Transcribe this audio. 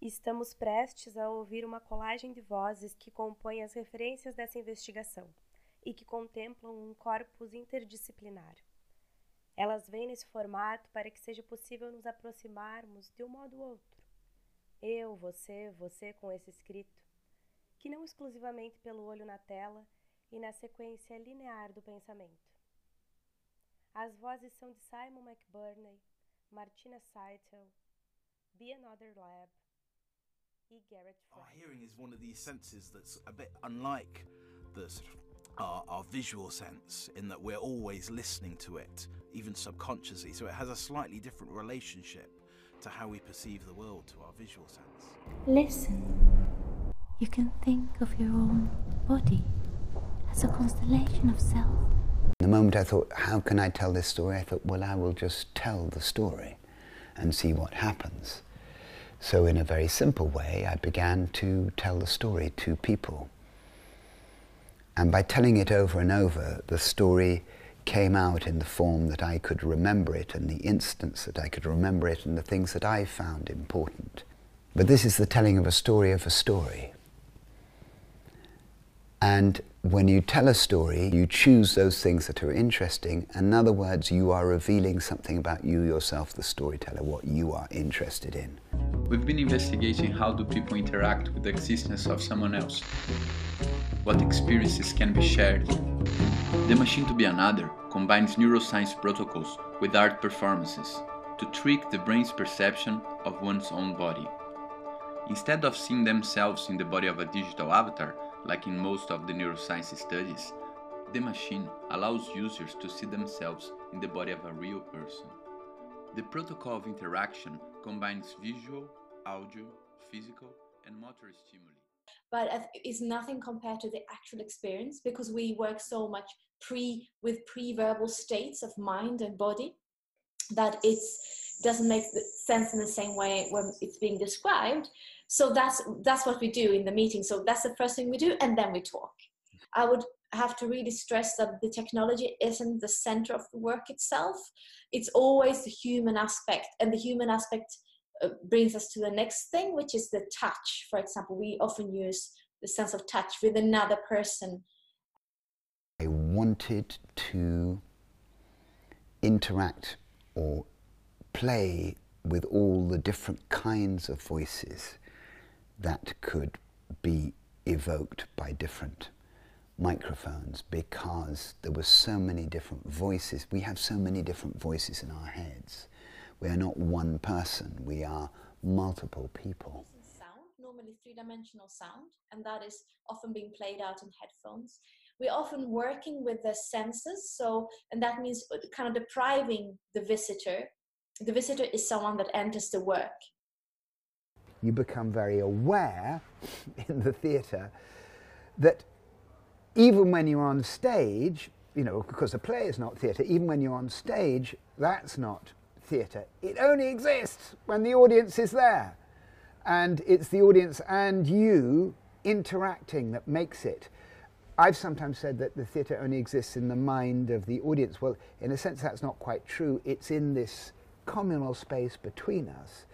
Estamos prestes a ouvir uma colagem de vozes que compõem as referências dessa investigação e que contemplam um corpus interdisciplinar. Elas vêm nesse formato para que seja possível nos aproximarmos de um modo ou outro. Eu, você, você com esse escrito, que não exclusivamente pelo olho na tela e na sequência linear do pensamento. As vozes são de Simon McBurney, Martina Seitel, Be Another Lab, Our hearing is one of these senses that's a bit unlike the sort of our, our, visual sense in that we're always listening to it, even subconsciously. So it has a slightly different relationship to how we perceive the world to our visual sense. Listen. You can think of your own body as a constellation of self. The moment I thought, how can I tell this story? I thought, well, I will just tell the story and see what happens. So in a very simple way, I began to tell the story to people. And by telling it over and over, the story came out in the form that I could remember it and the instance that I could remember it and the things that I found important. But this is the telling of a story of a story. And when you tell a story, you choose those things that are interesting. In other words, you are revealing something about you yourself, the storyteller, what you are interested in. We've been investigating how do people interact with the existence of someone else. What experiences can be shared. The Machine to Be Another combines neuroscience protocols with art performances to trick the brain's perception of one's own body. Instead of seeing themselves in the body of a digital avatar, like in most of the neuroscience studies, the machine allows users to see themselves in the body of a real person. The protocol of interaction combines visual, audio, physical, and motor stimuli. But it's nothing compared to the actual experience because we work so much pre with pre-verbal states of mind and body that it doesn't make sense in the same way when it's being described. So that's that's what we do in the meeting. So that's the first thing we do and then we talk. I would have to really stress that the technology isn't the center of the work itself. It's always the human aspect and the human aspect Uh, brings us to the next thing which is the touch for example we often use the sense of touch with another person i wanted to interact or play with all the different kinds of voices that could be evoked by different microphones because there were so many different voices. We have so many different voices in our heads. We are not one person, we are multiple people. Sound, normally three-dimensional sound, and that is often being played out in headphones. We're often working with the senses, so and that means uh, kind of depriving the visitor. The visitor is someone that enters the work you become very aware in the theatre that even when you're on stage, you know, because the play is not theatre, even when you're on stage, that's not theatre. It only exists when the audience is there. And it's the audience and you interacting that makes it. I've sometimes said that the theatre only exists in the mind of the audience. Well, in a sense, that's not quite true. It's in this communal space between us